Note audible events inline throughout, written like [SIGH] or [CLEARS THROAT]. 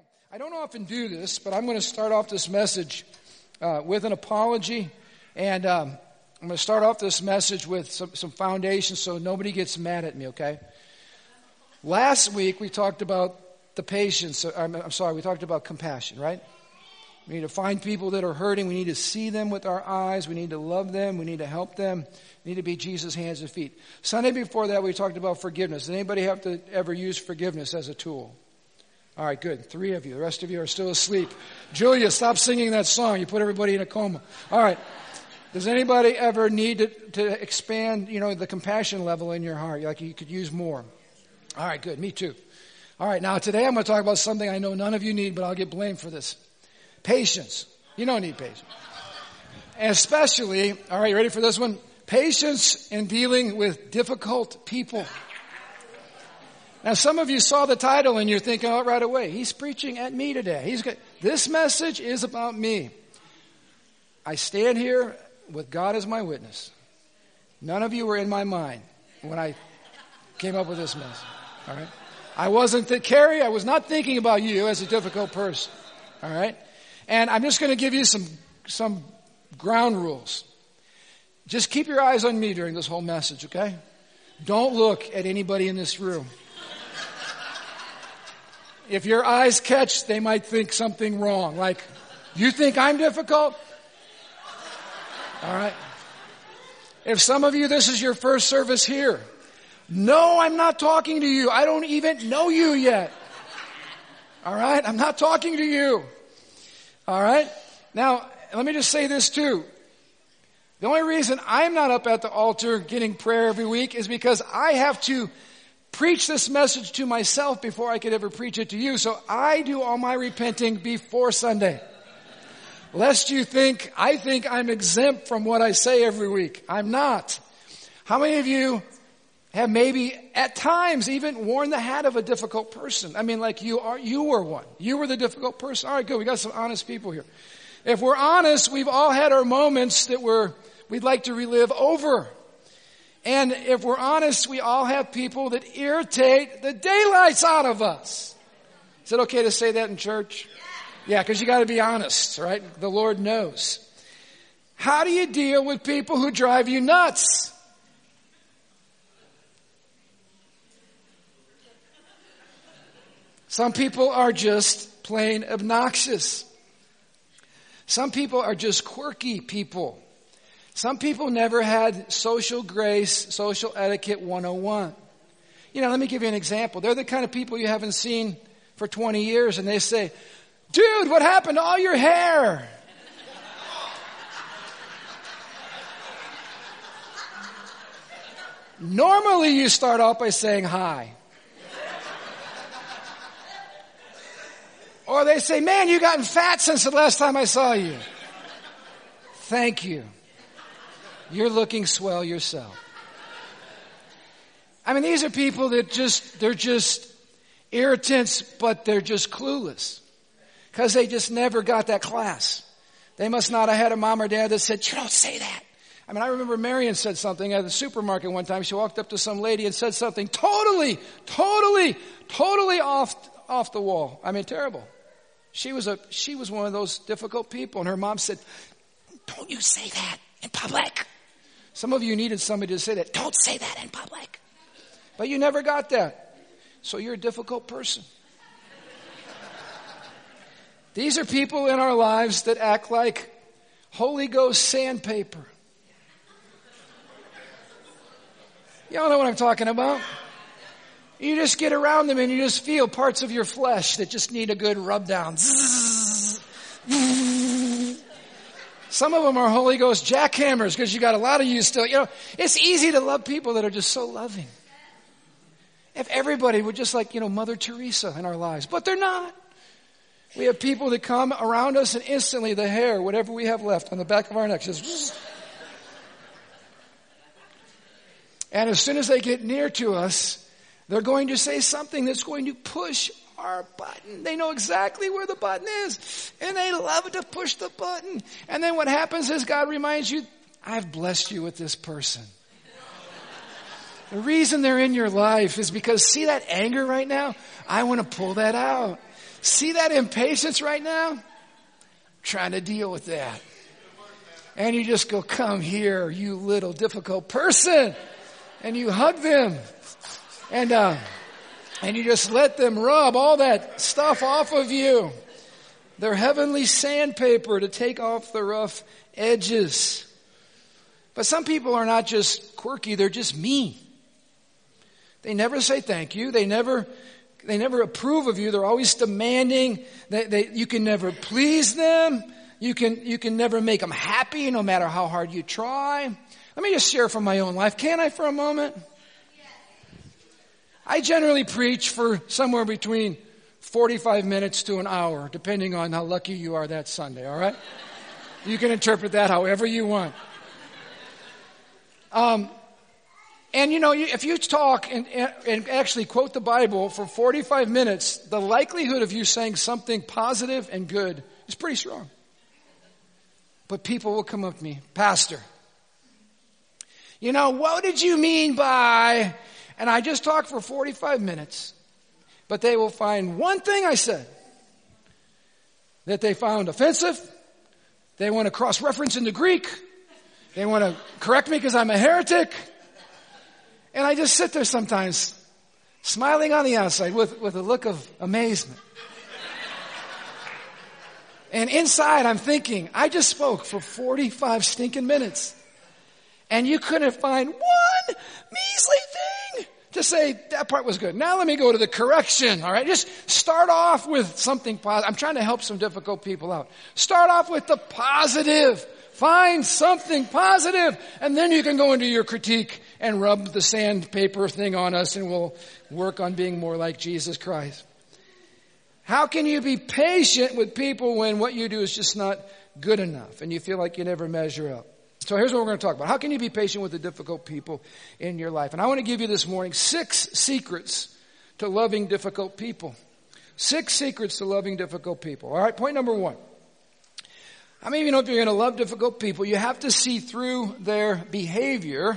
Now, I don't often do this, but I'm going to start off this message uh, with an apology. And um, I'm going to start off this message with some, some foundation so nobody gets mad at me, okay? Last week we talked about the patience. uh, I'm, I'm sorry, we talked about compassion, right? We need to find people that are hurting. We need to see them with our eyes. We need to love them. We need to help them. We need to be Jesus' hands and feet. Sunday before that, we talked about forgiveness. Did anybody have to ever use forgiveness as a tool? All right, good. Three of you. The rest of you are still asleep. Julia, stop singing that song. You put everybody in a coma. All right. Does anybody ever need to, to expand, you know, the compassion level in your heart? Like you could use more. All right, good. Me too. All right, now today I'm going to talk about something I know none of you need, but I'll get blamed for this. Patience. You don't need patience. And especially, all right, ready for this one? Patience in dealing with difficult people. Now, some of you saw the title and you're thinking, oh, right away, he's preaching at me today. He's good. This message is about me. I stand here with God as my witness. None of you were in my mind when I came up with this message. All right. I wasn't, th- Carrie, I was not thinking about you as a difficult person. All right. And I'm just going to give you some, some ground rules. Just keep your eyes on me during this whole message, okay? Don't look at anybody in this room. If your eyes catch, they might think something wrong. Like, you think I'm difficult? All right. If some of you, this is your first service here. No, I'm not talking to you. I don't even know you yet. All right. I'm not talking to you. All right. Now, let me just say this too. The only reason I'm not up at the altar getting prayer every week is because I have to preach this message to myself before I could ever preach it to you. So I do all my repenting before Sunday. Lest you think, I think I'm exempt from what I say every week. I'm not. How many of you have maybe at times even worn the hat of a difficult person? I mean, like you are, you were one. You were the difficult person. All right, good. We got some honest people here. If we're honest, we've all had our moments that we're, we'd like to relive over. And if we're honest, we all have people that irritate the daylights out of us. Is it okay to say that in church? Yeah, because you got to be honest, right? The Lord knows. How do you deal with people who drive you nuts? Some people are just plain obnoxious. Some people are just quirky people. Some people never had social grace, social etiquette 101. You know, let me give you an example. They're the kind of people you haven't seen for 20 years and they say, dude, what happened to all your hair? Normally you start off by saying hi. Or they say, man, you've gotten fat since the last time I saw you. Thank you. You're looking swell yourself. I mean, these are people that just, they're just irritants, but they're just clueless. Cause they just never got that class. They must not have had a mom or dad that said, you don't say that. I mean, I remember Marion said something at the supermarket one time. She walked up to some lady and said something totally, totally, totally off, off the wall. I mean, terrible. She was a, she was one of those difficult people and her mom said, don't you say that in public. Some of you needed somebody to say that. Don't say that in public. But you never got that. So you're a difficult person. These are people in our lives that act like Holy Ghost sandpaper. Y'all know what I'm talking about. You just get around them and you just feel parts of your flesh that just need a good rub down. [LAUGHS] Some of them are Holy Ghost jackhammers because you got a lot of you still. You know, it's easy to love people that are just so loving. If everybody were just like, you know, Mother Teresa in our lives, but they're not. We have people that come around us and instantly the hair, whatever we have left on the back of our neck, just. And as soon as they get near to us, they're going to say something that's going to push our button. They know exactly where the button is. And they love to push the button. And then what happens is God reminds you, I've blessed you with this person. The reason they're in your life is because see that anger right now? I want to pull that out. See that impatience right now? I'm trying to deal with that. And you just go, come here, you little difficult person. And you hug them. And, uh, and you just let them rub all that stuff off of you. Their heavenly sandpaper to take off the rough edges. But some people are not just quirky, they're just mean. They never say thank you. They never, they never approve of you. They're always demanding. They, they, you can never please them. You can, you can never make them happy no matter how hard you try. Let me just share from my own life. Can I for a moment? I generally preach for somewhere between 45 minutes to an hour, depending on how lucky you are that Sunday, all right? You can interpret that however you want. Um, and you know, if you talk and, and actually quote the Bible for 45 minutes, the likelihood of you saying something positive and good is pretty strong. But people will come up to me, Pastor, you know, what did you mean by, and I just talked for 45 minutes, but they will find one thing I said that they found offensive. They want to cross reference into Greek. They want to correct me because I'm a heretic. And I just sit there sometimes, smiling on the outside with, with a look of amazement. And inside I'm thinking, I just spoke for 45 stinking minutes. And you couldn't find one measly thing to say that part was good. Now let me go to the correction. All right. Just start off with something positive. I'm trying to help some difficult people out. Start off with the positive. Find something positive, and then you can go into your critique and rub the sandpaper thing on us and we'll work on being more like Jesus Christ. How can you be patient with people when what you do is just not good enough and you feel like you never measure up? So here's what we're going to talk about. How can you be patient with the difficult people in your life? And I want to give you this morning six secrets to loving difficult people. Six secrets to loving difficult people. All right, point number one. Many of you know if you're going to love difficult people, you have to see through their behavior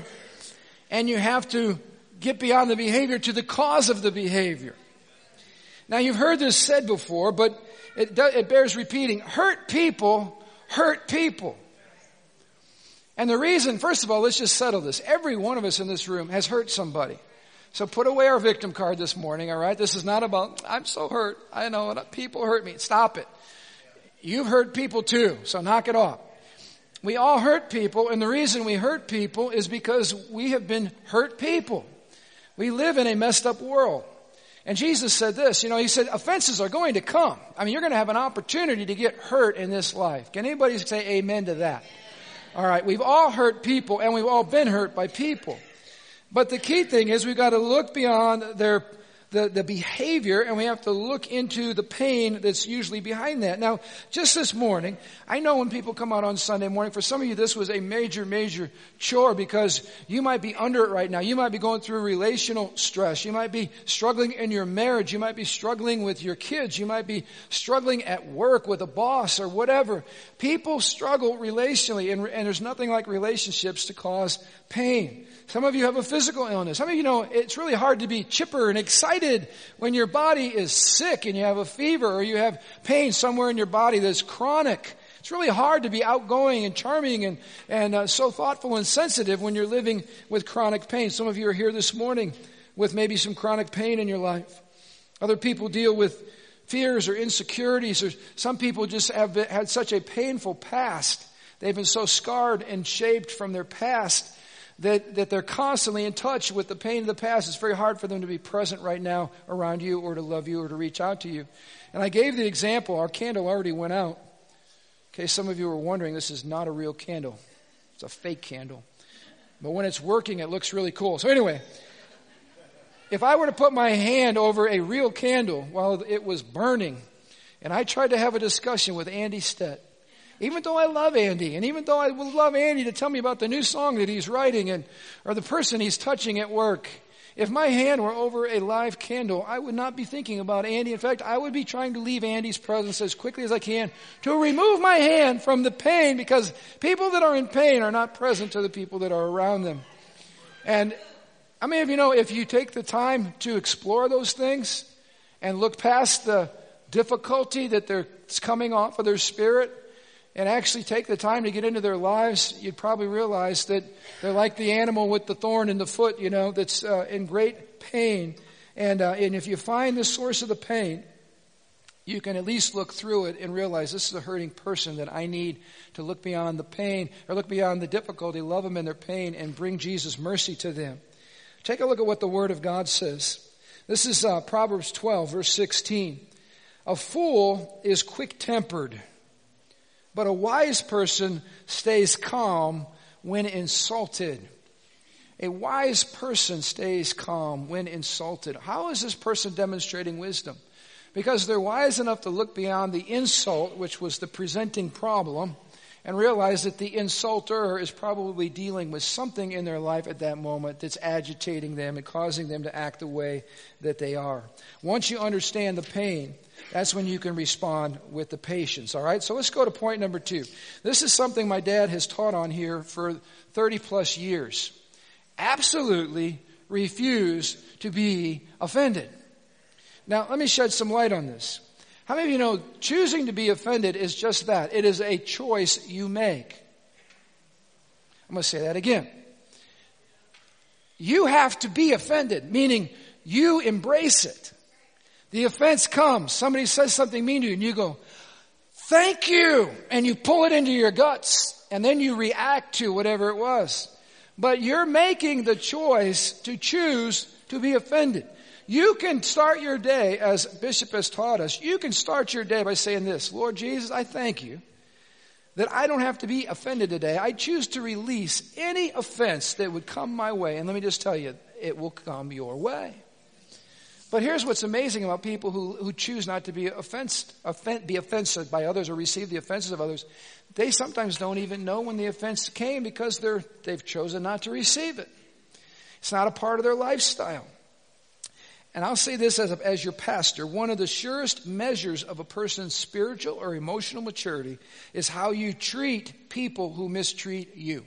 and you have to get beyond the behavior to the cause of the behavior. Now you've heard this said before, but it, it bears repeating. Hurt people hurt people. And the reason, first of all, let's just settle this. Every one of us in this room has hurt somebody. So put away our victim card this morning, alright? This is not about, I'm so hurt. I know people hurt me. Stop it. You've hurt people too, so knock it off. We all hurt people, and the reason we hurt people is because we have been hurt people. We live in a messed up world. And Jesus said this, you know, he said, offenses are going to come. I mean, you're going to have an opportunity to get hurt in this life. Can anybody say amen to that? All right, we've all hurt people, and we've all been hurt by people. But the key thing is we've got to look beyond their the, the behavior and we have to look into the pain that's usually behind that. Now, just this morning, I know when people come out on Sunday morning, for some of you this was a major, major chore because you might be under it right now. You might be going through relational stress. You might be struggling in your marriage. You might be struggling with your kids. You might be struggling at work with a boss or whatever. People struggle relationally and, and there's nothing like relationships to cause pain. Some of you have a physical illness. Some of you know it's really hard to be chipper and excited when your body is sick and you have a fever or you have pain somewhere in your body that's chronic. It's really hard to be outgoing and charming and, and uh, so thoughtful and sensitive when you're living with chronic pain. Some of you are here this morning with maybe some chronic pain in your life. Other people deal with fears or insecurities or some people just have had such a painful past. They've been so scarred and shaped from their past that, that they're constantly in touch with the pain of the past. It's very hard for them to be present right now around you or to love you or to reach out to you. And I gave the example, our candle already went out. Okay, some of you are wondering this is not a real candle. It's a fake candle. But when it's working, it looks really cool. So anyway, if I were to put my hand over a real candle while it was burning, and I tried to have a discussion with Andy Stett, even though I love Andy, and even though I would love Andy to tell me about the new song that he's writing and, or the person he's touching at work, if my hand were over a live candle, I would not be thinking about Andy. In fact, I would be trying to leave Andy's presence as quickly as I can to remove my hand from the pain because people that are in pain are not present to the people that are around them. And how many of you know if you take the time to explore those things and look past the difficulty that they're coming off of their spirit and actually take the time to get into their lives, you'd probably realize that they're like the animal with the thorn in the foot, you know, that's uh, in great pain. And, uh, and if you find the source of the pain, you can at least look through it and realize this is a hurting person that I need to look beyond the pain or look beyond the difficulty, love them in their pain, and bring Jesus' mercy to them. Take a look at what the Word of God says. This is uh, Proverbs 12, verse 16. A fool is quick tempered, but a wise person stays calm when insulted. A wise person stays calm when insulted. How is this person demonstrating wisdom? Because they're wise enough to look beyond the insult, which was the presenting problem, and realize that the insulter is probably dealing with something in their life at that moment that's agitating them and causing them to act the way that they are. Once you understand the pain, that's when you can respond with the patience. All right. So let's go to point number two. This is something my dad has taught on here for 30 plus years. Absolutely refuse to be offended. Now, let me shed some light on this. How many of you know choosing to be offended is just that? It is a choice you make. I'm going to say that again. You have to be offended, meaning you embrace it. The offense comes. Somebody says something mean to you and you go, thank you. And you pull it into your guts and then you react to whatever it was. But you're making the choice to choose to be offended. You can start your day, as Bishop has taught us, you can start your day by saying this, Lord Jesus, I thank you that I don't have to be offended today. I choose to release any offense that would come my way. And let me just tell you, it will come your way. But here's what's amazing about people who, who choose not to be offensed, offen- be offended by others or receive the offenses of others. They sometimes don't even know when the offense came because they're, they've chosen not to receive it. It's not a part of their lifestyle. And I'll say this as, a, as your pastor, one of the surest measures of a person's spiritual or emotional maturity is how you treat people who mistreat you.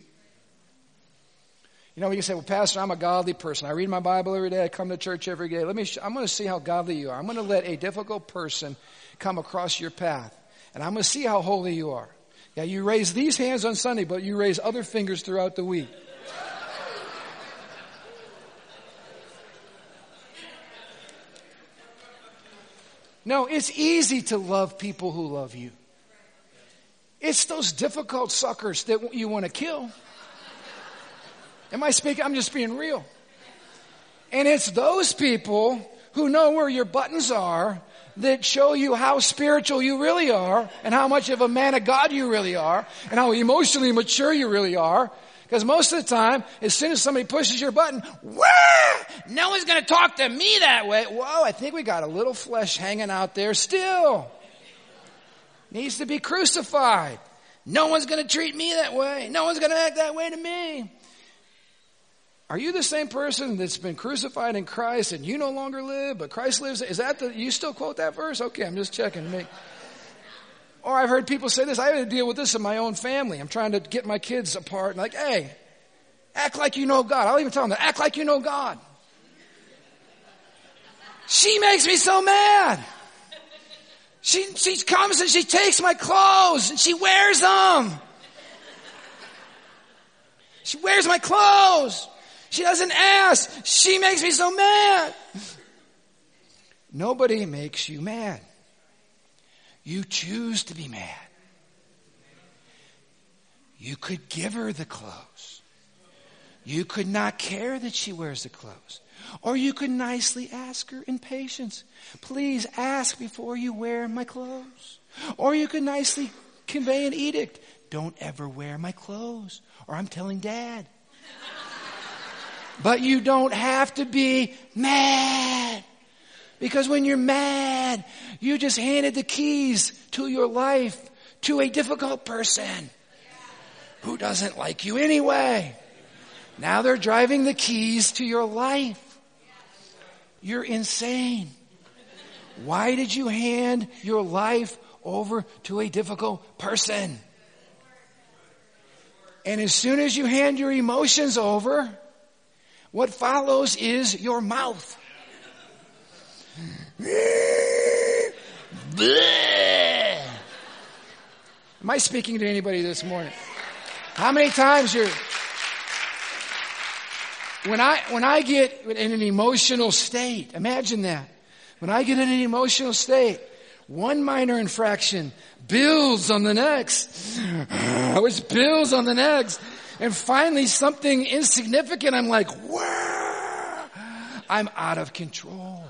You know, you say, well, pastor, I'm a godly person. I read my Bible every day. I come to church every day. Let me, sh- I'm going to see how godly you are. I'm going to let a difficult person come across your path. And I'm going to see how holy you are. Yeah, you raise these hands on Sunday, but you raise other fingers throughout the week. No, it's easy to love people who love you. It's those difficult suckers that you want to kill. Am I speaking? I'm just being real. And it's those people who know where your buttons are that show you how spiritual you really are and how much of a man of God you really are and how emotionally mature you really are because most of the time, as soon as somebody pushes your button, Wah! no one's going to talk to me that way. Whoa, I think we got a little flesh hanging out there still. Needs to be crucified. No one's going to treat me that way. No one's going to act that way to me. Are you the same person that's been crucified in Christ and you no longer live, but Christ lives? Is that the, you still quote that verse? Okay, I'm just checking to make. Or I've heard people say this, I had to deal with this in my own family. I'm trying to get my kids apart and like, hey, act like you know God. I'll even tell them that, act like you know God. She makes me so mad. She, she comes and she takes my clothes and she wears them. She wears my clothes. She doesn't ask. She makes me so mad. Nobody makes you mad. You choose to be mad. You could give her the clothes. You could not care that she wears the clothes. Or you could nicely ask her in patience, please ask before you wear my clothes. Or you could nicely convey an edict, don't ever wear my clothes, or I'm telling dad. but you don't have to be mad. Because when you're mad, you just handed the keys to your life to a difficult person who doesn't like you anyway. Now they're driving the keys to your life. You're insane. Why did you hand your life over to a difficult person? And as soon as you hand your emotions over, what follows is your mouth. [SIGHS] Am I speaking to anybody this morning? How many times you're, when I, when I get in an emotional state, imagine that. When I get in an emotional state, one minor infraction builds on the next, [SIGHS] which builds on the next. And finally something insignificant, I'm like, wow, I'm out of control.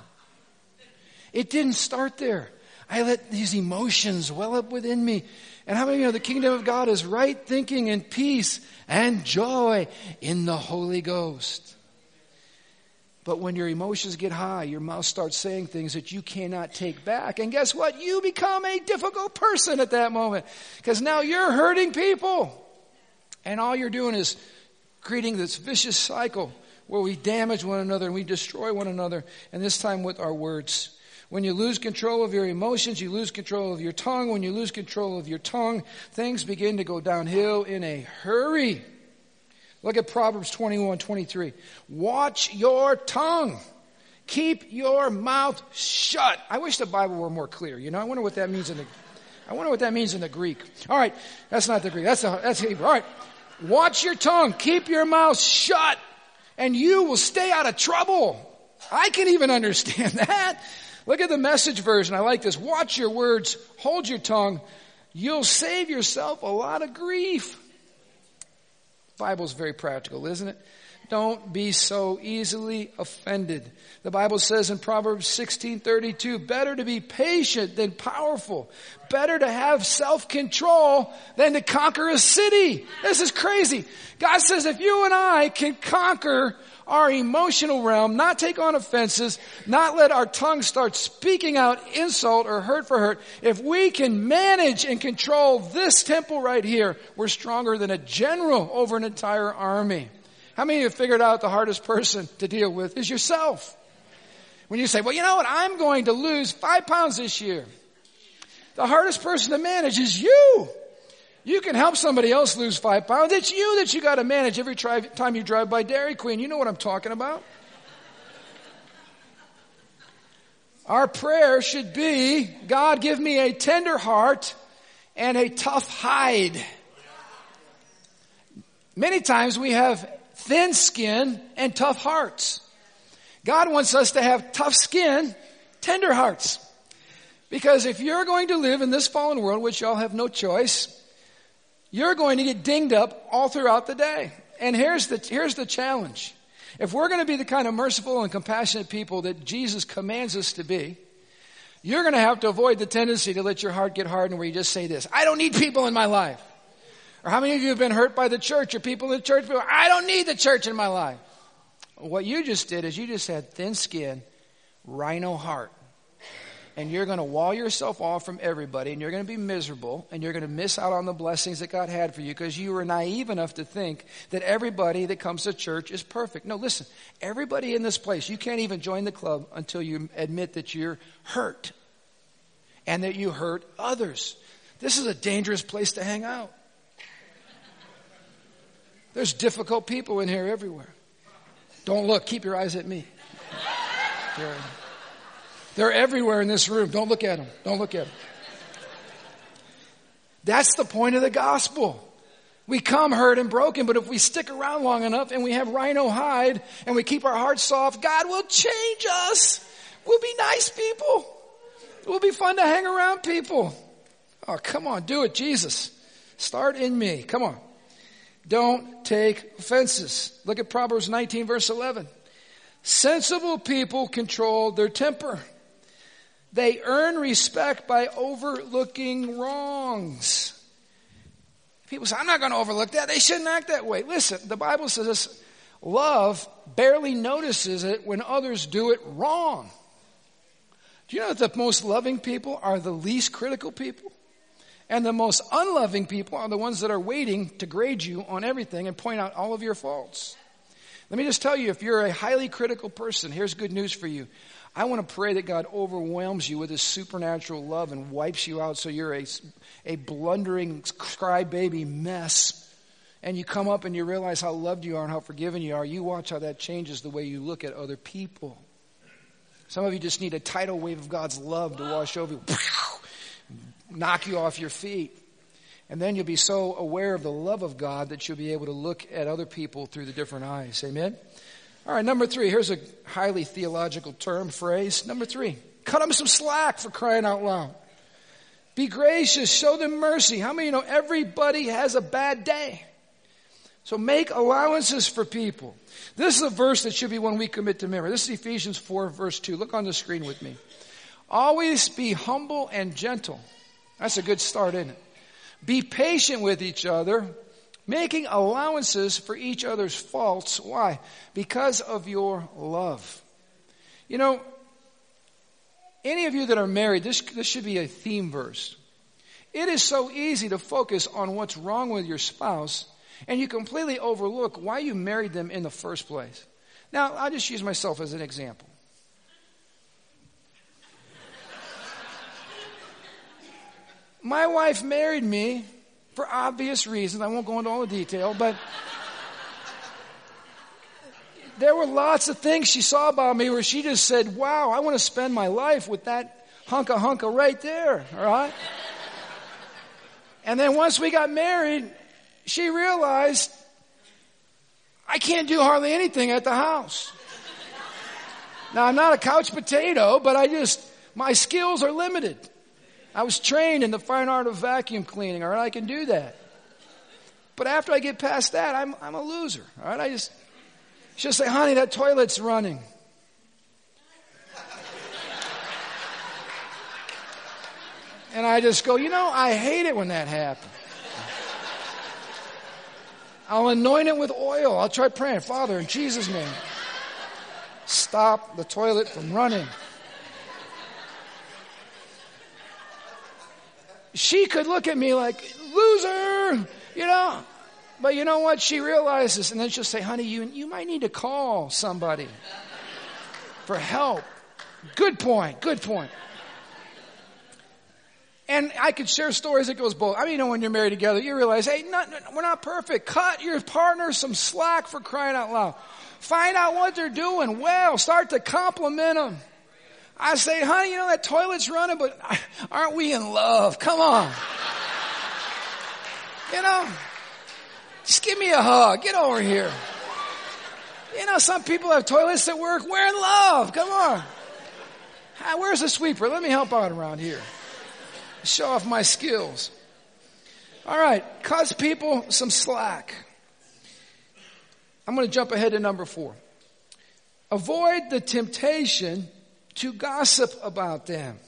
It didn't start there. I let these emotions well up within me. And how many of you know the kingdom of God is right thinking and peace and joy in the Holy Ghost? But when your emotions get high, your mouth starts saying things that you cannot take back. And guess what? You become a difficult person at that moment. Because now you're hurting people. And all you're doing is creating this vicious cycle where we damage one another and we destroy one another. And this time with our words. When you lose control of your emotions, you lose control of your tongue. When you lose control of your tongue, things begin to go downhill in a hurry. Look at Proverbs 21, 23. Watch your tongue. Keep your mouth shut. I wish the Bible were more clear. You know, I wonder what that means in the, I wonder what that means in the Greek. All right. That's not the Greek. That's, the, that's Hebrew. All right. Watch your tongue. Keep your mouth shut and you will stay out of trouble. I can even understand [LAUGHS] that. Look at the message version. I like this. Watch your words. Hold your tongue. You'll save yourself a lot of grief. Bible's very practical, isn't it? Don't be so easily offended. The Bible says in Proverbs 16:32, better to be patient than powerful. Better to have self-control than to conquer a city. This is crazy. God says if you and I can conquer our emotional realm, not take on offenses, not let our tongue start speaking out insult or hurt for hurt. If we can manage and control this temple right here, we're stronger than a general over an entire army. How many of you figured out the hardest person to deal with is yourself? When you say, well, you know what? I'm going to lose five pounds this year. The hardest person to manage is you. You can help somebody else lose five pounds. It's you that you got to manage every time you drive by Dairy Queen. You know what I'm talking about. Our prayer should be, God, give me a tender heart and a tough hide. Many times we have thin skin and tough hearts. God wants us to have tough skin, tender hearts. Because if you're going to live in this fallen world, which y'all have no choice, you're going to get dinged up all throughout the day. And here's the, here's the challenge. If we're going to be the kind of merciful and compassionate people that Jesus commands us to be, you're going to have to avoid the tendency to let your heart get hardened where you just say this, I don't need people in my life. Or how many of you have been hurt by the church or people in the church? I don't need the church in my life. What you just did is you just had thin skin, rhino heart and you're going to wall yourself off from everybody and you're going to be miserable and you're going to miss out on the blessings that God had for you because you were naive enough to think that everybody that comes to church is perfect. No, listen, everybody in this place, you can't even join the club until you admit that you're hurt and that you hurt others. This is a dangerous place to hang out. There's difficult people in here everywhere. Don't look, keep your eyes at me. They're everywhere in this room. Don't look at them. Don't look at them. That's the point of the gospel. We come hurt and broken, but if we stick around long enough and we have rhino hide and we keep our hearts soft, God will change us. We'll be nice people. We'll be fun to hang around people. Oh, come on, do it, Jesus. Start in me. Come on. Don't take offenses. Look at Proverbs 19 verse 11. Sensible people control their temper. They earn respect by overlooking wrongs. People say, I'm not going to overlook that. They shouldn't act that way. Listen, the Bible says this, love barely notices it when others do it wrong. Do you know that the most loving people are the least critical people? And the most unloving people are the ones that are waiting to grade you on everything and point out all of your faults. Let me just tell you, if you're a highly critical person, here's good news for you. I want to pray that God overwhelms you with his supernatural love and wipes you out so you're a, a blundering crybaby mess. And you come up and you realize how loved you are and how forgiven you are. You watch how that changes the way you look at other people. Some of you just need a tidal wave of God's love to wash over you. [LAUGHS] knock you off your feet. And then you'll be so aware of the love of God that you'll be able to look at other people through the different eyes. Amen? All right, number three. Here's a highly theological term, phrase. Number three. Cut them some slack for crying out loud. Be gracious. Show them mercy. How many you know everybody has a bad day? So make allowances for people. This is a verse that should be one we commit to memory. This is Ephesians 4 verse 2. Look on the screen with me. Always be humble and gentle. That's a good start, isn't it? Be patient with each other, making allowances for each other's faults. Why? Because of your love. You know, any of you that are married, this, this should be a theme verse. It is so easy to focus on what's wrong with your spouse, and you completely overlook why you married them in the first place. Now, I'll just use myself as an example. My wife married me for obvious reasons. I won't go into all the detail, but there were lots of things she saw about me where she just said, wow, I want to spend my life with that hunka hunka right there, all right? And then once we got married, she realized I can't do hardly anything at the house. Now I'm not a couch potato, but I just, my skills are limited. I was trained in the fine art of vacuum cleaning, all right? I can do that. But after I get past that, I'm, I'm a loser, all right? I just, just say, honey, that toilet's running. And I just go, you know, I hate it when that happens. I'll anoint it with oil. I'll try praying, Father, in Jesus' name, stop the toilet from running. She could look at me like, loser, you know. But you know what? She realizes, and then she'll say, honey, you, you might need to call somebody for help. Good point, good point. And I could share stories that goes both. I mean, you know, when you're married together, you realize, hey, not, we're not perfect. Cut your partner some slack for crying out loud. Find out what they're doing well. Start to compliment them. I say, honey, you know that toilet's running, but aren't we in love? Come on. You know, just give me a hug. Get over here. You know, some people have toilets that work. We're in love. Come on. Where's the sweeper? Let me help out around here. Show off my skills. All right. Cause people some slack. I'm going to jump ahead to number four. Avoid the temptation to gossip about them.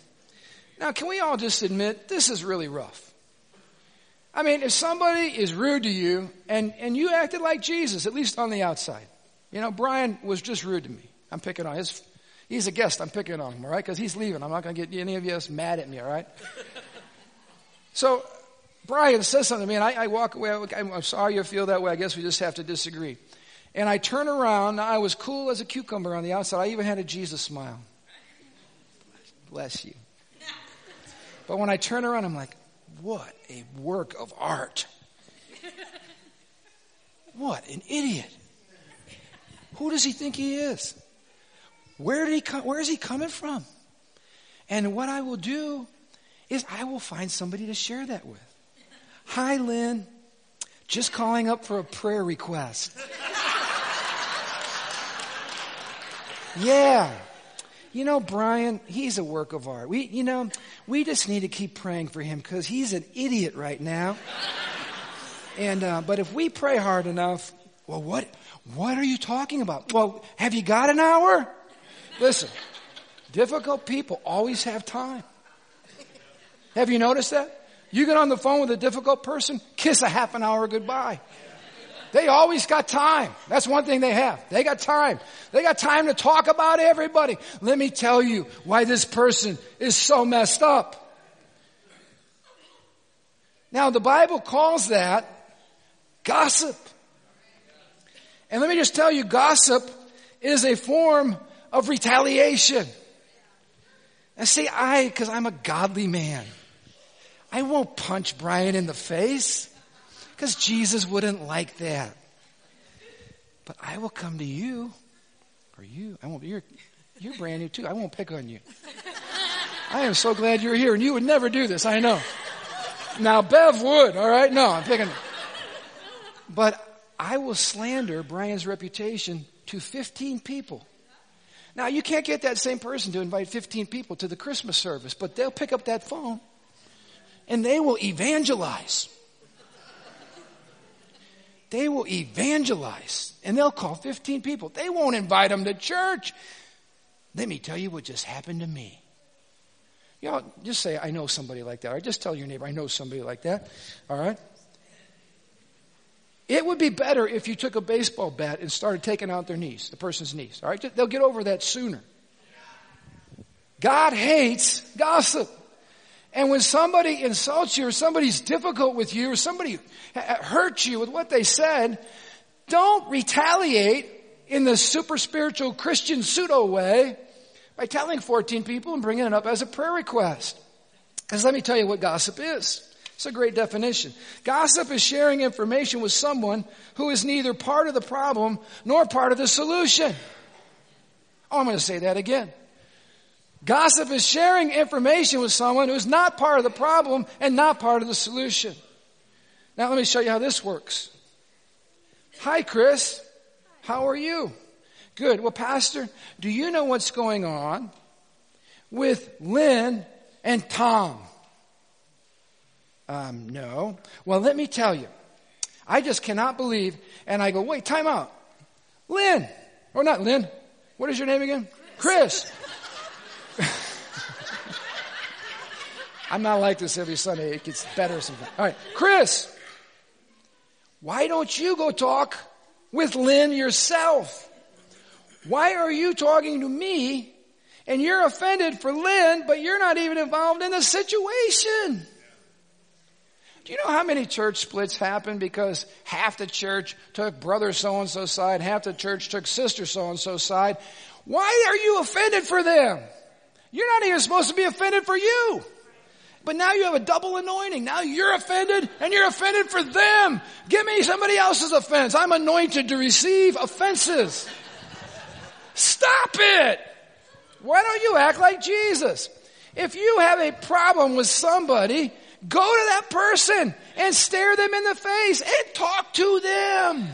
Now, can we all just admit this is really rough? I mean, if somebody is rude to you and, and you acted like Jesus, at least on the outside. You know, Brian was just rude to me. I'm picking on his, he's a guest. I'm picking on him, all right? Because he's leaving. I'm not going to get any of you else mad at me, all right? [LAUGHS] so, Brian says something to me and I, I walk away. I'm sorry you feel that way. I guess we just have to disagree. And I turn around. I was cool as a cucumber on the outside. I even had a Jesus smile. Bless you. But when I turn around, I'm like, what a work of art. What an idiot. Who does he think he is? Where did he come, where is he coming from? And what I will do is I will find somebody to share that with. Hi, Lynn. Just calling up for a prayer request. [LAUGHS] yeah. You know, Brian, he's a work of art. We, you know, we just need to keep praying for him because he's an idiot right now. And, uh, but if we pray hard enough, well, what, what are you talking about? Well, have you got an hour? Listen, difficult people always have time. Have you noticed that? You get on the phone with a difficult person, kiss a half an hour goodbye. They always got time. That's one thing they have. They got time. They got time to talk about everybody. Let me tell you why this person is so messed up. Now the Bible calls that gossip. And let me just tell you, gossip is a form of retaliation. And see, I, cause I'm a godly man, I won't punch Brian in the face. Because Jesus wouldn't like that. But I will come to you, or you, I won't, you're, you're brand new too. I won't pick on you. I am so glad you're here and you would never do this, I know. Now Bev would, alright? No, I'm picking. But I will slander Brian's reputation to 15 people. Now you can't get that same person to invite 15 people to the Christmas service, but they'll pick up that phone and they will evangelize. They will evangelize and they'll call 15 people. They won't invite them to church. Let me tell you what just happened to me. Know, just say, I know somebody like that. Or just tell your neighbor, I know somebody like that. All right? It would be better if you took a baseball bat and started taking out their knees, the person's knees. All right? They'll get over that sooner. God hates gossip. And when somebody insults you or somebody's difficult with you or somebody hurts you with what they said, don't retaliate in the super spiritual Christian pseudo way by telling 14 people and bringing it up as a prayer request. Because let me tell you what gossip is. It's a great definition. Gossip is sharing information with someone who is neither part of the problem nor part of the solution. Oh, I'm going to say that again. Gossip is sharing information with someone who's not part of the problem and not part of the solution. Now let me show you how this works. Hi, Chris. How are you? Good. Well, Pastor, do you know what's going on with Lynn and Tom? Um, no. Well, let me tell you. I just cannot believe. And I go, wait, time out. Lynn. Or not Lynn. What is your name again? Chris. I'm not like this every Sunday. It gets better sometimes. All right. Chris. Why don't you go talk with Lynn yourself? Why are you talking to me and you're offended for Lynn, but you're not even involved in the situation? Do you know how many church splits happen because half the church took brother so and so side, half the church took sister so and so side? Why are you offended for them? You're not even supposed to be offended for you. But now you have a double anointing. Now you're offended and you're offended for them. Give me somebody else's offense. I'm anointed to receive offenses. Stop it! Why don't you act like Jesus? If you have a problem with somebody, Go to that person and stare them in the face and talk to them.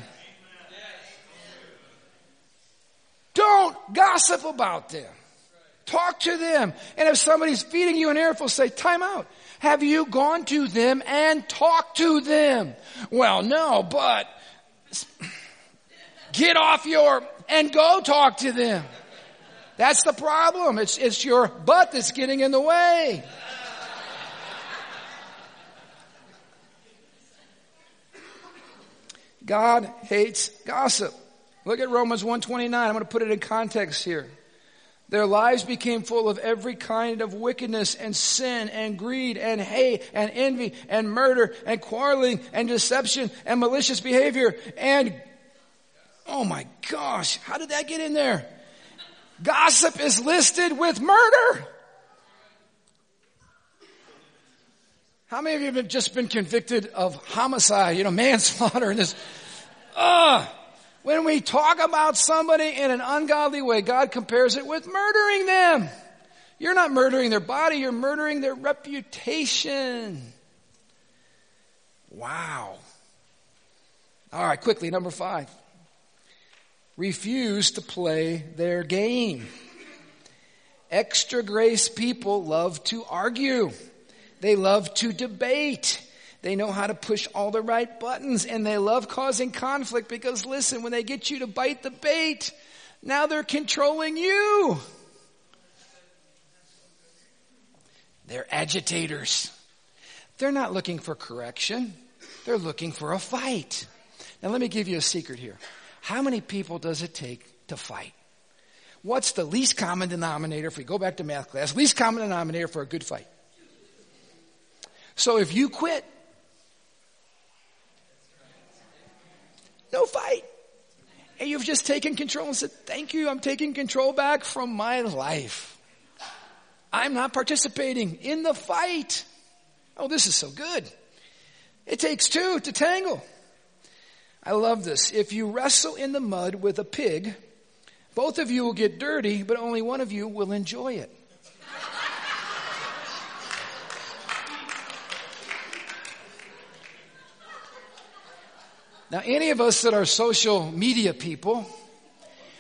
Don't gossip about them. Talk to them. And if somebody's feeding you an earful, say, time out. Have you gone to them and talked to them? Well, no, but [CLEARS THROAT] get off your, and go talk to them. That's the problem. It's, it's your butt that's getting in the way. God hates gossip. Look at Romans 129. I'm going to put it in context here. Their lives became full of every kind of wickedness and sin and greed and hate and envy and murder and quarreling and deception and malicious behavior and oh my gosh, how did that get in there? Gossip is listed with murder. How many of you have just been convicted of homicide, you know, manslaughter and this? Uh, when we talk about somebody in an ungodly way, God compares it with murdering them. You're not murdering their body, you're murdering their reputation. Wow. All right, quickly, number five. Refuse to play their game. Extra grace people love to argue. They love to debate. They know how to push all the right buttons and they love causing conflict because listen, when they get you to bite the bait, now they're controlling you. They're agitators. They're not looking for correction. They're looking for a fight. Now let me give you a secret here. How many people does it take to fight? What's the least common denominator, if we go back to math class, least common denominator for a good fight? So if you quit, no fight. And you've just taken control and said, thank you, I'm taking control back from my life. I'm not participating in the fight. Oh, this is so good. It takes two to tangle. I love this. If you wrestle in the mud with a pig, both of you will get dirty, but only one of you will enjoy it. Now, any of us that are social media people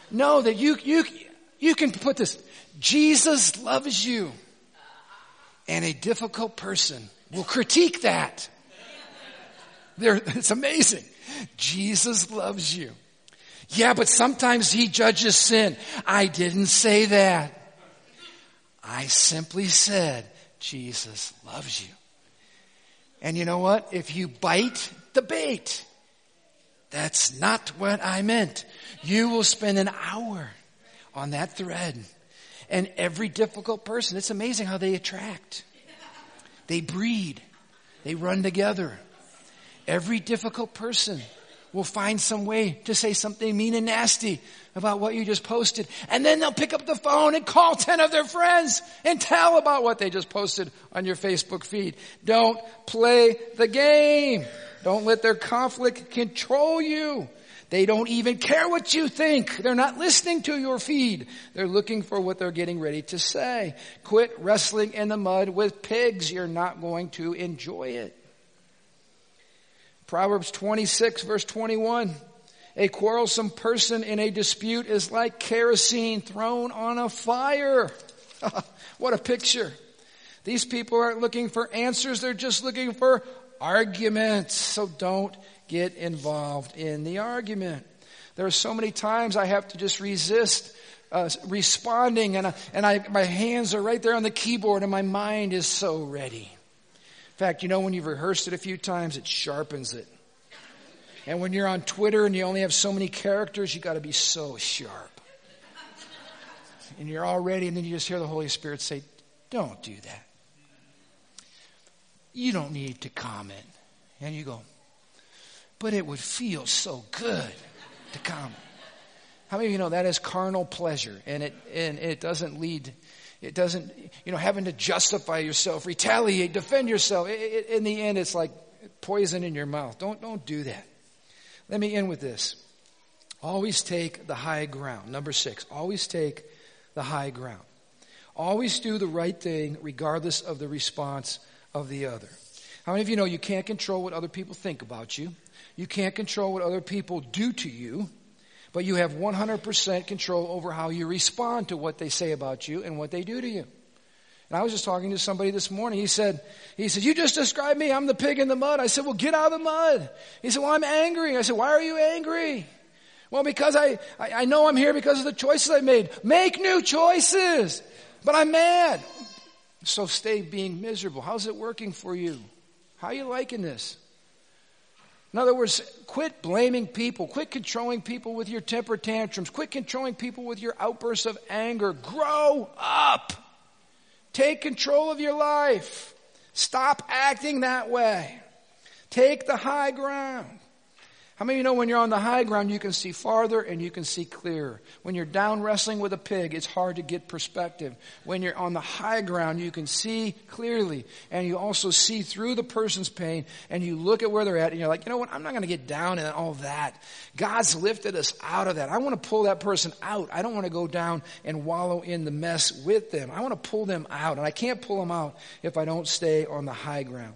know that you, you, you can put this, Jesus loves you. And a difficult person will critique that. They're, [LAUGHS] it's amazing. Jesus loves you. Yeah, but sometimes he judges sin. I didn't say that. I simply said, Jesus loves you. And you know what? If you bite the bait, that's not what I meant. You will spend an hour on that thread. And every difficult person, it's amazing how they attract. They breed. They run together. Every difficult person will find some way to say something mean and nasty about what you just posted. And then they'll pick up the phone and call 10 of their friends and tell about what they just posted on your Facebook feed. Don't play the game. Don't let their conflict control you. They don't even care what you think. They're not listening to your feed. They're looking for what they're getting ready to say. Quit wrestling in the mud with pigs. You're not going to enjoy it. Proverbs 26 verse 21. A quarrelsome person in a dispute is like kerosene thrown on a fire. [LAUGHS] what a picture. These people aren't looking for answers. They're just looking for arguments. So don't get involved in the argument. There are so many times I have to just resist uh, responding and, I, and I, my hands are right there on the keyboard and my mind is so ready. In fact, you know, when you've rehearsed it a few times, it sharpens it. And when you're on Twitter and you only have so many characters, you got to be so sharp. And you're all ready, and then you just hear the Holy Spirit say, Don't do that. You don't need to comment. And you go, But it would feel so good to comment. How many of you know that is carnal pleasure and it, and it doesn't lead it doesn't, you know, having to justify yourself, retaliate, defend yourself. It, it, in the end, it's like poison in your mouth. Don't, don't do that. Let me end with this. Always take the high ground. Number six, always take the high ground. Always do the right thing regardless of the response of the other. How many of you know you can't control what other people think about you? You can't control what other people do to you but you have 100% control over how you respond to what they say about you and what they do to you. And I was just talking to somebody this morning. He said, he said, you just described me. I'm the pig in the mud. I said, well, get out of the mud. He said, well, I'm angry. I said, why are you angry? Well, because I, I, I know I'm here because of the choices I made. Make new choices. But I'm mad. So stay being miserable. How's it working for you? How are you liking this? In other words, quit blaming people. Quit controlling people with your temper tantrums. Quit controlling people with your outbursts of anger. Grow up. Take control of your life. Stop acting that way. Take the high ground. How many of you know when you're on the high ground, you can see farther and you can see clearer? When you're down wrestling with a pig, it's hard to get perspective. When you're on the high ground, you can see clearly and you also see through the person's pain and you look at where they're at and you're like, you know what? I'm not going to get down in all that. God's lifted us out of that. I want to pull that person out. I don't want to go down and wallow in the mess with them. I want to pull them out and I can't pull them out if I don't stay on the high ground.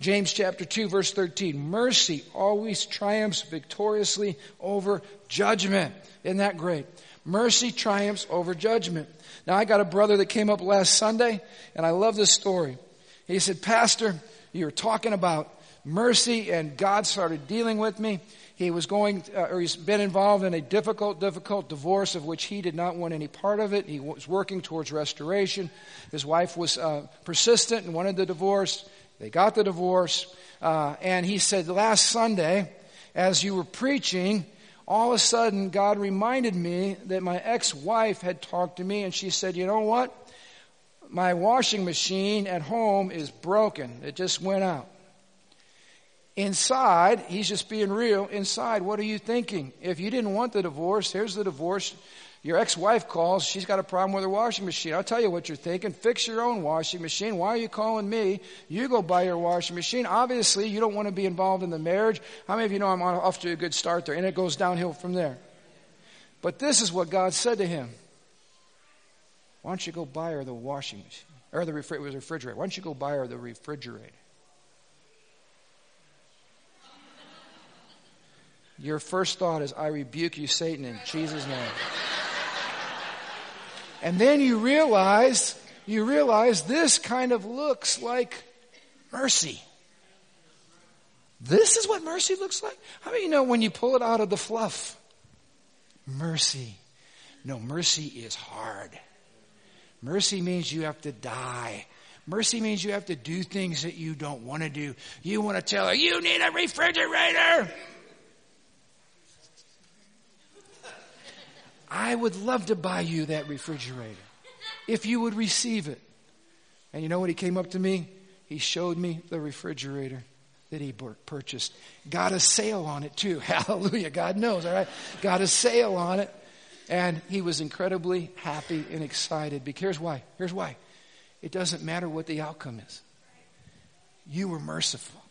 James chapter 2 verse 13. Mercy always triumphs victoriously over judgment. Isn't that great? Mercy triumphs over judgment. Now I got a brother that came up last Sunday and I love this story. He said, Pastor, you were talking about mercy and God started dealing with me. He was going, uh, or he's been involved in a difficult, difficult divorce of which he did not want any part of it. He was working towards restoration. His wife was uh, persistent and wanted the divorce. They got the divorce. Uh, and he said, last Sunday, as you were preaching, all of a sudden God reminded me that my ex-wife had talked to me and she said, you know what? My washing machine at home is broken. It just went out. Inside, he's just being real. Inside, what are you thinking? If you didn't want the divorce, here's the divorce. Your ex-wife calls, she's got a problem with her washing machine. I'll tell you what you're thinking. Fix your own washing machine. Why are you calling me? You go buy your washing machine. Obviously, you don't want to be involved in the marriage. How many of you know I'm off to a good start there? And it goes downhill from there. But this is what God said to him. Why don't you go buy her the washing machine? Or the refrigerator. Why don't you go buy her the refrigerator? your first thought is, I rebuke you, Satan, in Jesus' name. And then you realize, you realize this kind of looks like mercy. This is what mercy looks like? How do you know when you pull it out of the fluff? Mercy. No, mercy is hard. Mercy means you have to die. Mercy means you have to do things that you don't want to do. You want to tell her, you need a refrigerator. I would love to buy you that refrigerator if you would receive it. And you know what? He came up to me. He showed me the refrigerator that he purchased. Got a sale on it too. [LAUGHS] Hallelujah. God knows, all right? Got a sale on it. And he was incredibly happy and excited. Because here's why. Here's why. It doesn't matter what the outcome is. You were merciful.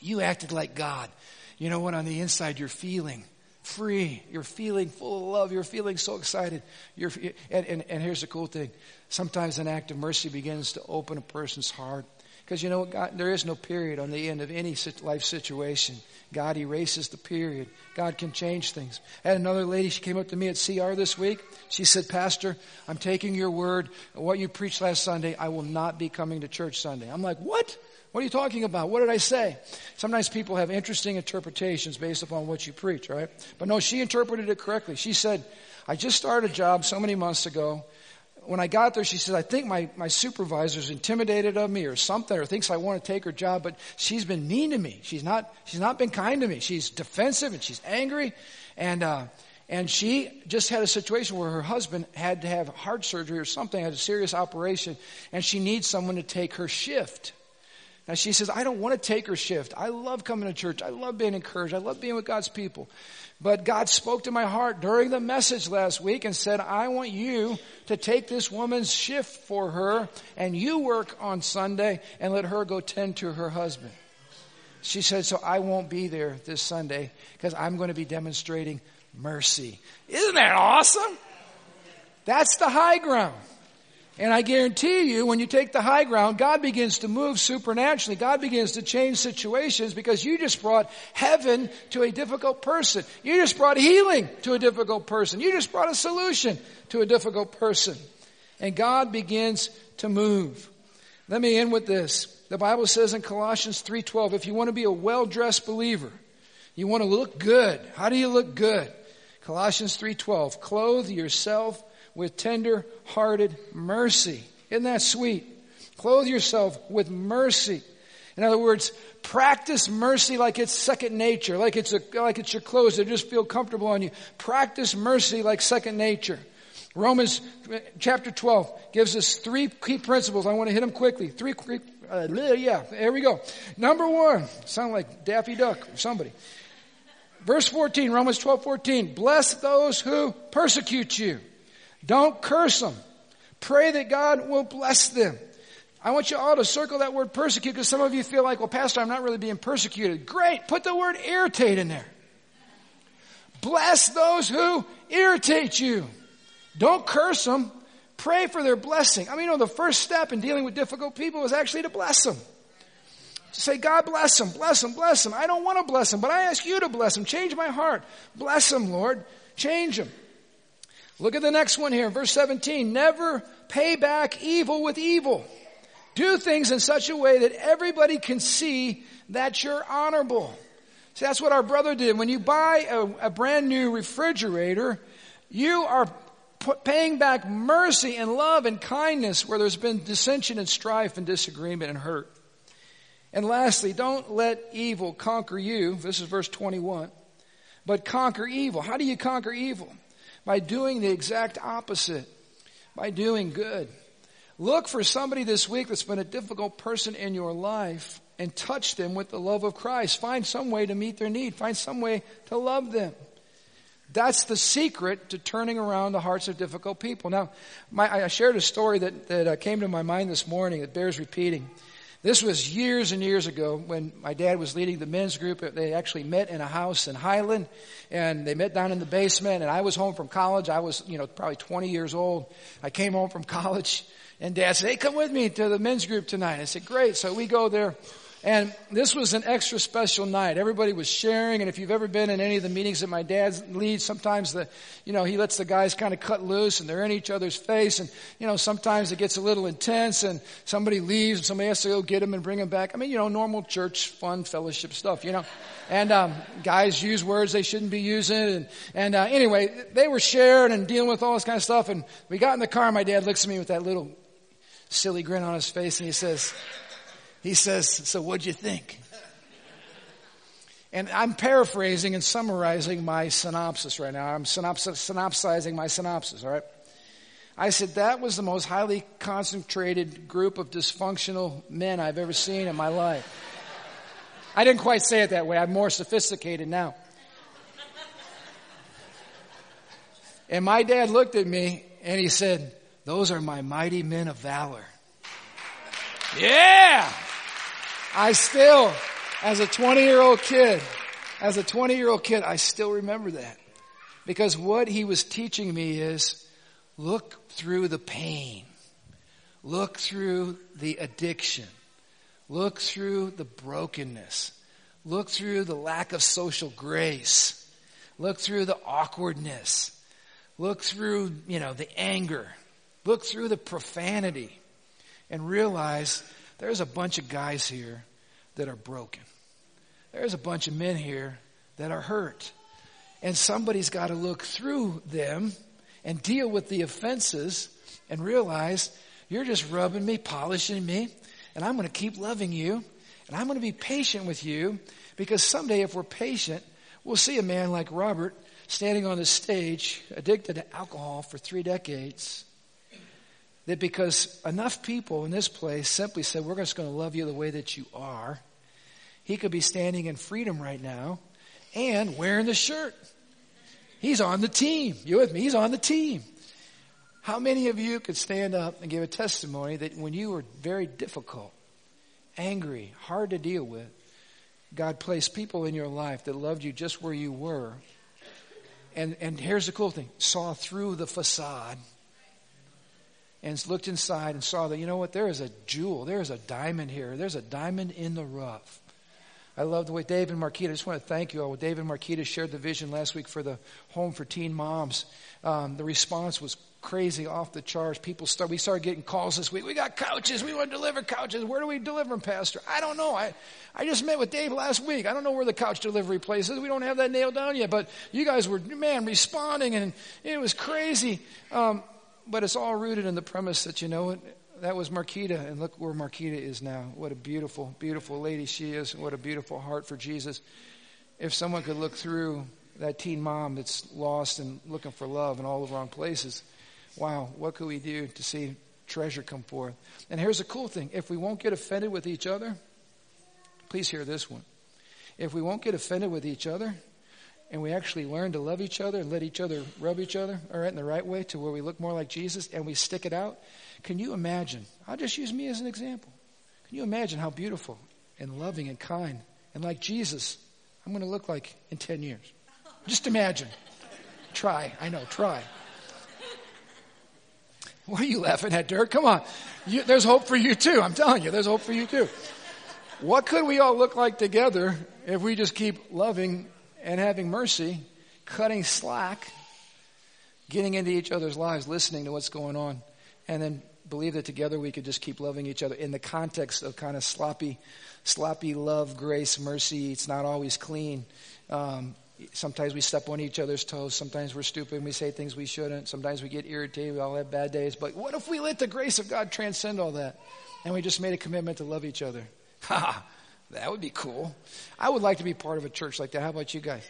You acted like God. You know what? On the inside, you're feeling free. You're feeling full of love. You're feeling so excited. You're, and, and, and here's the cool thing. Sometimes an act of mercy begins to open a person's heart because you know, God, there is no period on the end of any life situation. God erases the period. God can change things. I had another lady, she came up to me at CR this week. She said, Pastor, I'm taking your word. What you preached last Sunday, I will not be coming to church Sunday. I'm like, what? What are you talking about? What did I say? Sometimes people have interesting interpretations based upon what you preach, right? But no, she interpreted it correctly. She said, I just started a job so many months ago when I got there, she said, I think my, my supervisor's intimidated of me or something, or thinks I want to take her job, but she's been mean to me. She's not, she's not been kind to me. She's defensive and she's angry. And, uh, and she just had a situation where her husband had to have heart surgery or something, had a serious operation, and she needs someone to take her shift. Now she says, I don't want to take her shift. I love coming to church. I love being encouraged. I love being with God's people. But God spoke to my heart during the message last week and said, I want you to take this woman's shift for her and you work on Sunday and let her go tend to her husband. She said, so I won't be there this Sunday because I'm going to be demonstrating mercy. Isn't that awesome? That's the high ground. And I guarantee you, when you take the high ground, God begins to move supernaturally. God begins to change situations because you just brought heaven to a difficult person. You just brought healing to a difficult person. You just brought a solution to a difficult person. And God begins to move. Let me end with this. The Bible says in Colossians 3:12, if you want to be a well-dressed believer, you want to look good. How do you look good? Colossians 3:12, clothe yourself with tender hearted mercy. Isn't that sweet? Clothe yourself with mercy. In other words, practice mercy like it's second nature, like it's a, like it's your clothes that just feel comfortable on you. Practice mercy like second nature. Romans chapter 12 gives us three key principles. I want to hit them quickly. Three, uh, yeah, there we go. Number one, sound like Daffy Duck or somebody. Verse 14, Romans 12, 14. Bless those who persecute you. Don't curse them. Pray that God will bless them. I want you all to circle that word persecute because some of you feel like, well, Pastor, I'm not really being persecuted. Great. Put the word irritate in there. Bless those who irritate you. Don't curse them. Pray for their blessing. I mean, you know, the first step in dealing with difficult people is actually to bless them. To say, God bless them, bless them, bless them. I don't want to bless them, but I ask you to bless them. Change my heart. Bless them, Lord. Change them. Look at the next one here, verse 17. Never pay back evil with evil. Do things in such a way that everybody can see that you're honorable. See, that's what our brother did. When you buy a, a brand new refrigerator, you are paying back mercy and love and kindness where there's been dissension and strife and disagreement and hurt. And lastly, don't let evil conquer you. This is verse 21. But conquer evil. How do you conquer evil? By doing the exact opposite, by doing good. Look for somebody this week that's been a difficult person in your life and touch them with the love of Christ. Find some way to meet their need. Find some way to love them. That's the secret to turning around the hearts of difficult people. Now, my, I shared a story that, that uh, came to my mind this morning that bears repeating. This was years and years ago when my dad was leading the men's group. They actually met in a house in Highland and they met down in the basement and I was home from college. I was, you know, probably 20 years old. I came home from [LAUGHS] college and dad said, Hey, come with me to the men's group tonight. I said, great. So we go there And this was an extra special night. Everybody was sharing, and if you've ever been in any of the meetings that my dad leads, sometimes the, you know, he lets the guys kind of cut loose and they're in each other's face, and, you know, sometimes it gets a little intense and somebody leaves and somebody has to go get them and bring them back. I mean, you know, normal church, fun, fellowship stuff, you know. And, um, guys use words they shouldn't be using, and, and, uh, anyway, they were sharing and dealing with all this kind of stuff, and we got in the car, and my dad looks at me with that little silly grin on his face, and he says, he says, So what'd you think? And I'm paraphrasing and summarizing my synopsis right now. I'm synopsis, synopsizing my synopsis, all right? I said, That was the most highly concentrated group of dysfunctional men I've ever seen in my life. I didn't quite say it that way. I'm more sophisticated now. And my dad looked at me and he said, Those are my mighty men of valor. Yeah! I still, as a 20 year old kid, as a 20 year old kid, I still remember that. Because what he was teaching me is look through the pain. Look through the addiction. Look through the brokenness. Look through the lack of social grace. Look through the awkwardness. Look through, you know, the anger. Look through the profanity and realize there's a bunch of guys here that are broken. There's a bunch of men here that are hurt. And somebody's got to look through them and deal with the offenses and realize you're just rubbing me, polishing me, and I'm going to keep loving you, and I'm going to be patient with you because someday if we're patient, we'll see a man like Robert standing on the stage, addicted to alcohol for three decades, that because enough people in this place simply said, We're just going to love you the way that you are, he could be standing in freedom right now and wearing the shirt. He's on the team. You with me? He's on the team. How many of you could stand up and give a testimony that when you were very difficult, angry, hard to deal with, God placed people in your life that loved you just where you were? And, and here's the cool thing saw through the facade and looked inside and saw that, you know what, there is a jewel, there is a diamond here, there's a diamond in the rough. I love the way Dave and Marquita, I just want to thank you all. Dave and Marquita shared the vision last week for the Home for Teen Moms. Um, the response was crazy off the charts. People start, we started getting calls this week. We got couches. We want to deliver couches. Where do we deliver them, Pastor? I don't know. I, I just met with Dave last week. I don't know where the couch delivery place is. We don't have that nailed down yet, but you guys were, man, responding and it was crazy. Um, but it's all rooted in the premise that, you know, that was Marquita, and look where Marquita is now. What a beautiful, beautiful lady she is. And what a beautiful heart for Jesus. If someone could look through that teen mom that's lost and looking for love in all the wrong places, wow, what could we do to see treasure come forth? And here's the cool thing if we won't get offended with each other, please hear this one. If we won't get offended with each other, and we actually learn to love each other and let each other rub each other, all right, in the right way to where we look more like Jesus and we stick it out, can you imagine? I'll just use me as an example. Can you imagine how beautiful and loving and kind and like Jesus I'm going to look like in 10 years? Just imagine. try. I know, try. What are you laughing at, Dirk? Come on. You, there's hope for you too. I'm telling you, there's hope for you too. What could we all look like together if we just keep loving and having mercy, cutting slack, getting into each other's lives, listening to what's going on, and then believe that together we could just keep loving each other in the context of kind of sloppy, sloppy love, grace, mercy. It's not always clean. Um, sometimes we step on each other's toes. Sometimes we're stupid and we say things we shouldn't. Sometimes we get irritated. We all have bad days. But what if we let the grace of God transcend all that? And we just made a commitment to love each other. [LAUGHS] Ha! That would be cool. I would like to be part of a church like that. How about you guys?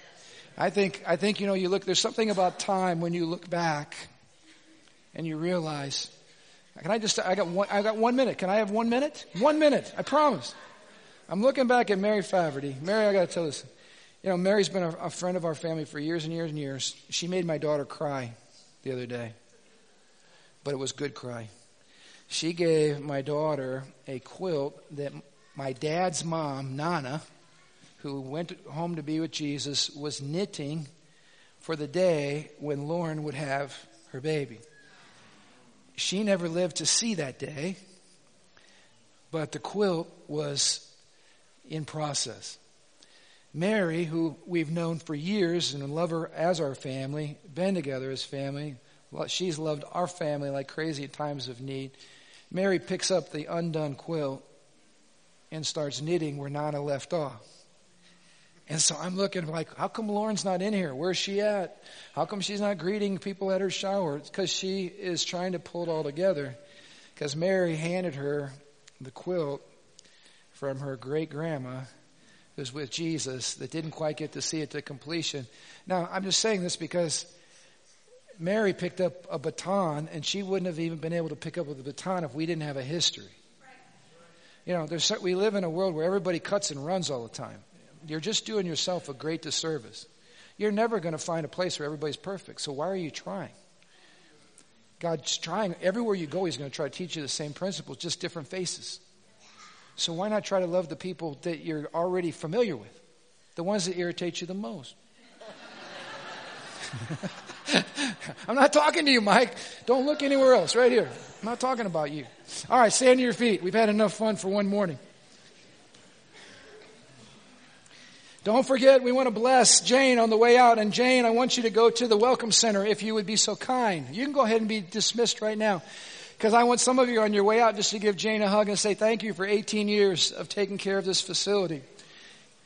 I think, I think, you know, you look, there's something about time when you look back and you realize, can I just, I got one, I got one minute. Can I have one minute? One minute. I promise. I'm looking back at Mary Faverty. Mary, I got to tell this. You know, Mary's been a, a friend of our family for years and years and years. She made my daughter cry the other day, but it was good cry. She gave my daughter a quilt that my dad's mom, Nana, who went home to be with Jesus, was knitting for the day when Lauren would have her baby. She never lived to see that day, but the quilt was in process. Mary, who we've known for years and love her as our family, been together as family, she's loved our family like crazy at times of need. Mary picks up the undone quilt and starts knitting where Nana left off. And so I'm looking like, how come Lauren's not in here? Where's she at? How come she's not greeting people at her shower? It's because she is trying to pull it all together. Because Mary handed her the quilt from her great grandma who's with Jesus that didn't quite get to see it to completion. Now, I'm just saying this because Mary picked up a baton and she wouldn't have even been able to pick up the baton if we didn't have a history. You know, there's, we live in a world where everybody cuts and runs all the time. You're just doing yourself a great disservice. You're never going to find a place where everybody's perfect. So why are you trying? God's trying. Everywhere you go, He's going to try to teach you the same principles, just different faces. So why not try to love the people that you're already familiar with? The ones that irritate you the most. [LAUGHS] [LAUGHS] I'm not talking to you, Mike. Don't look anywhere else. Right here. I'm not talking about you. All right, stand to your feet. We've had enough fun for one morning. Don't forget, we want to bless Jane on the way out. And Jane, I want you to go to the Welcome Center if you would be so kind. You can go ahead and be dismissed right now. Because I want some of you on your way out just to give Jane a hug and say thank you for 18 years of taking care of this facility.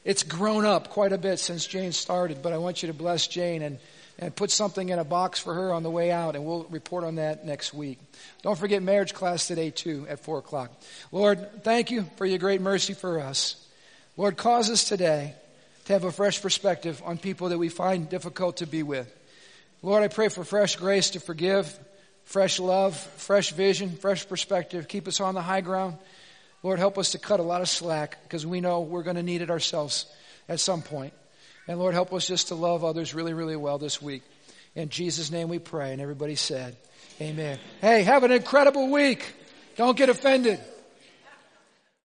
It's grown up quite a bit since Jane started, but I want you to bless Jane and, and put something in a box for her on the way out, and we'll report on that next week. Don't forget marriage class today, too, at 4 o'clock. Lord, thank you for your great mercy for us. Lord, cause us today to have a fresh perspective on people that we find difficult to be with. Lord, I pray for fresh grace to forgive fresh love, fresh vision, fresh perspective. Keep us on the high ground. Lord, help us to cut a lot of slack because we know we're going to need it ourselves at some point. And Lord, help us just to love others really, really well this week. In Jesus' name we pray. And everybody said, Amen. Hey, have an incredible week. Don't get offended.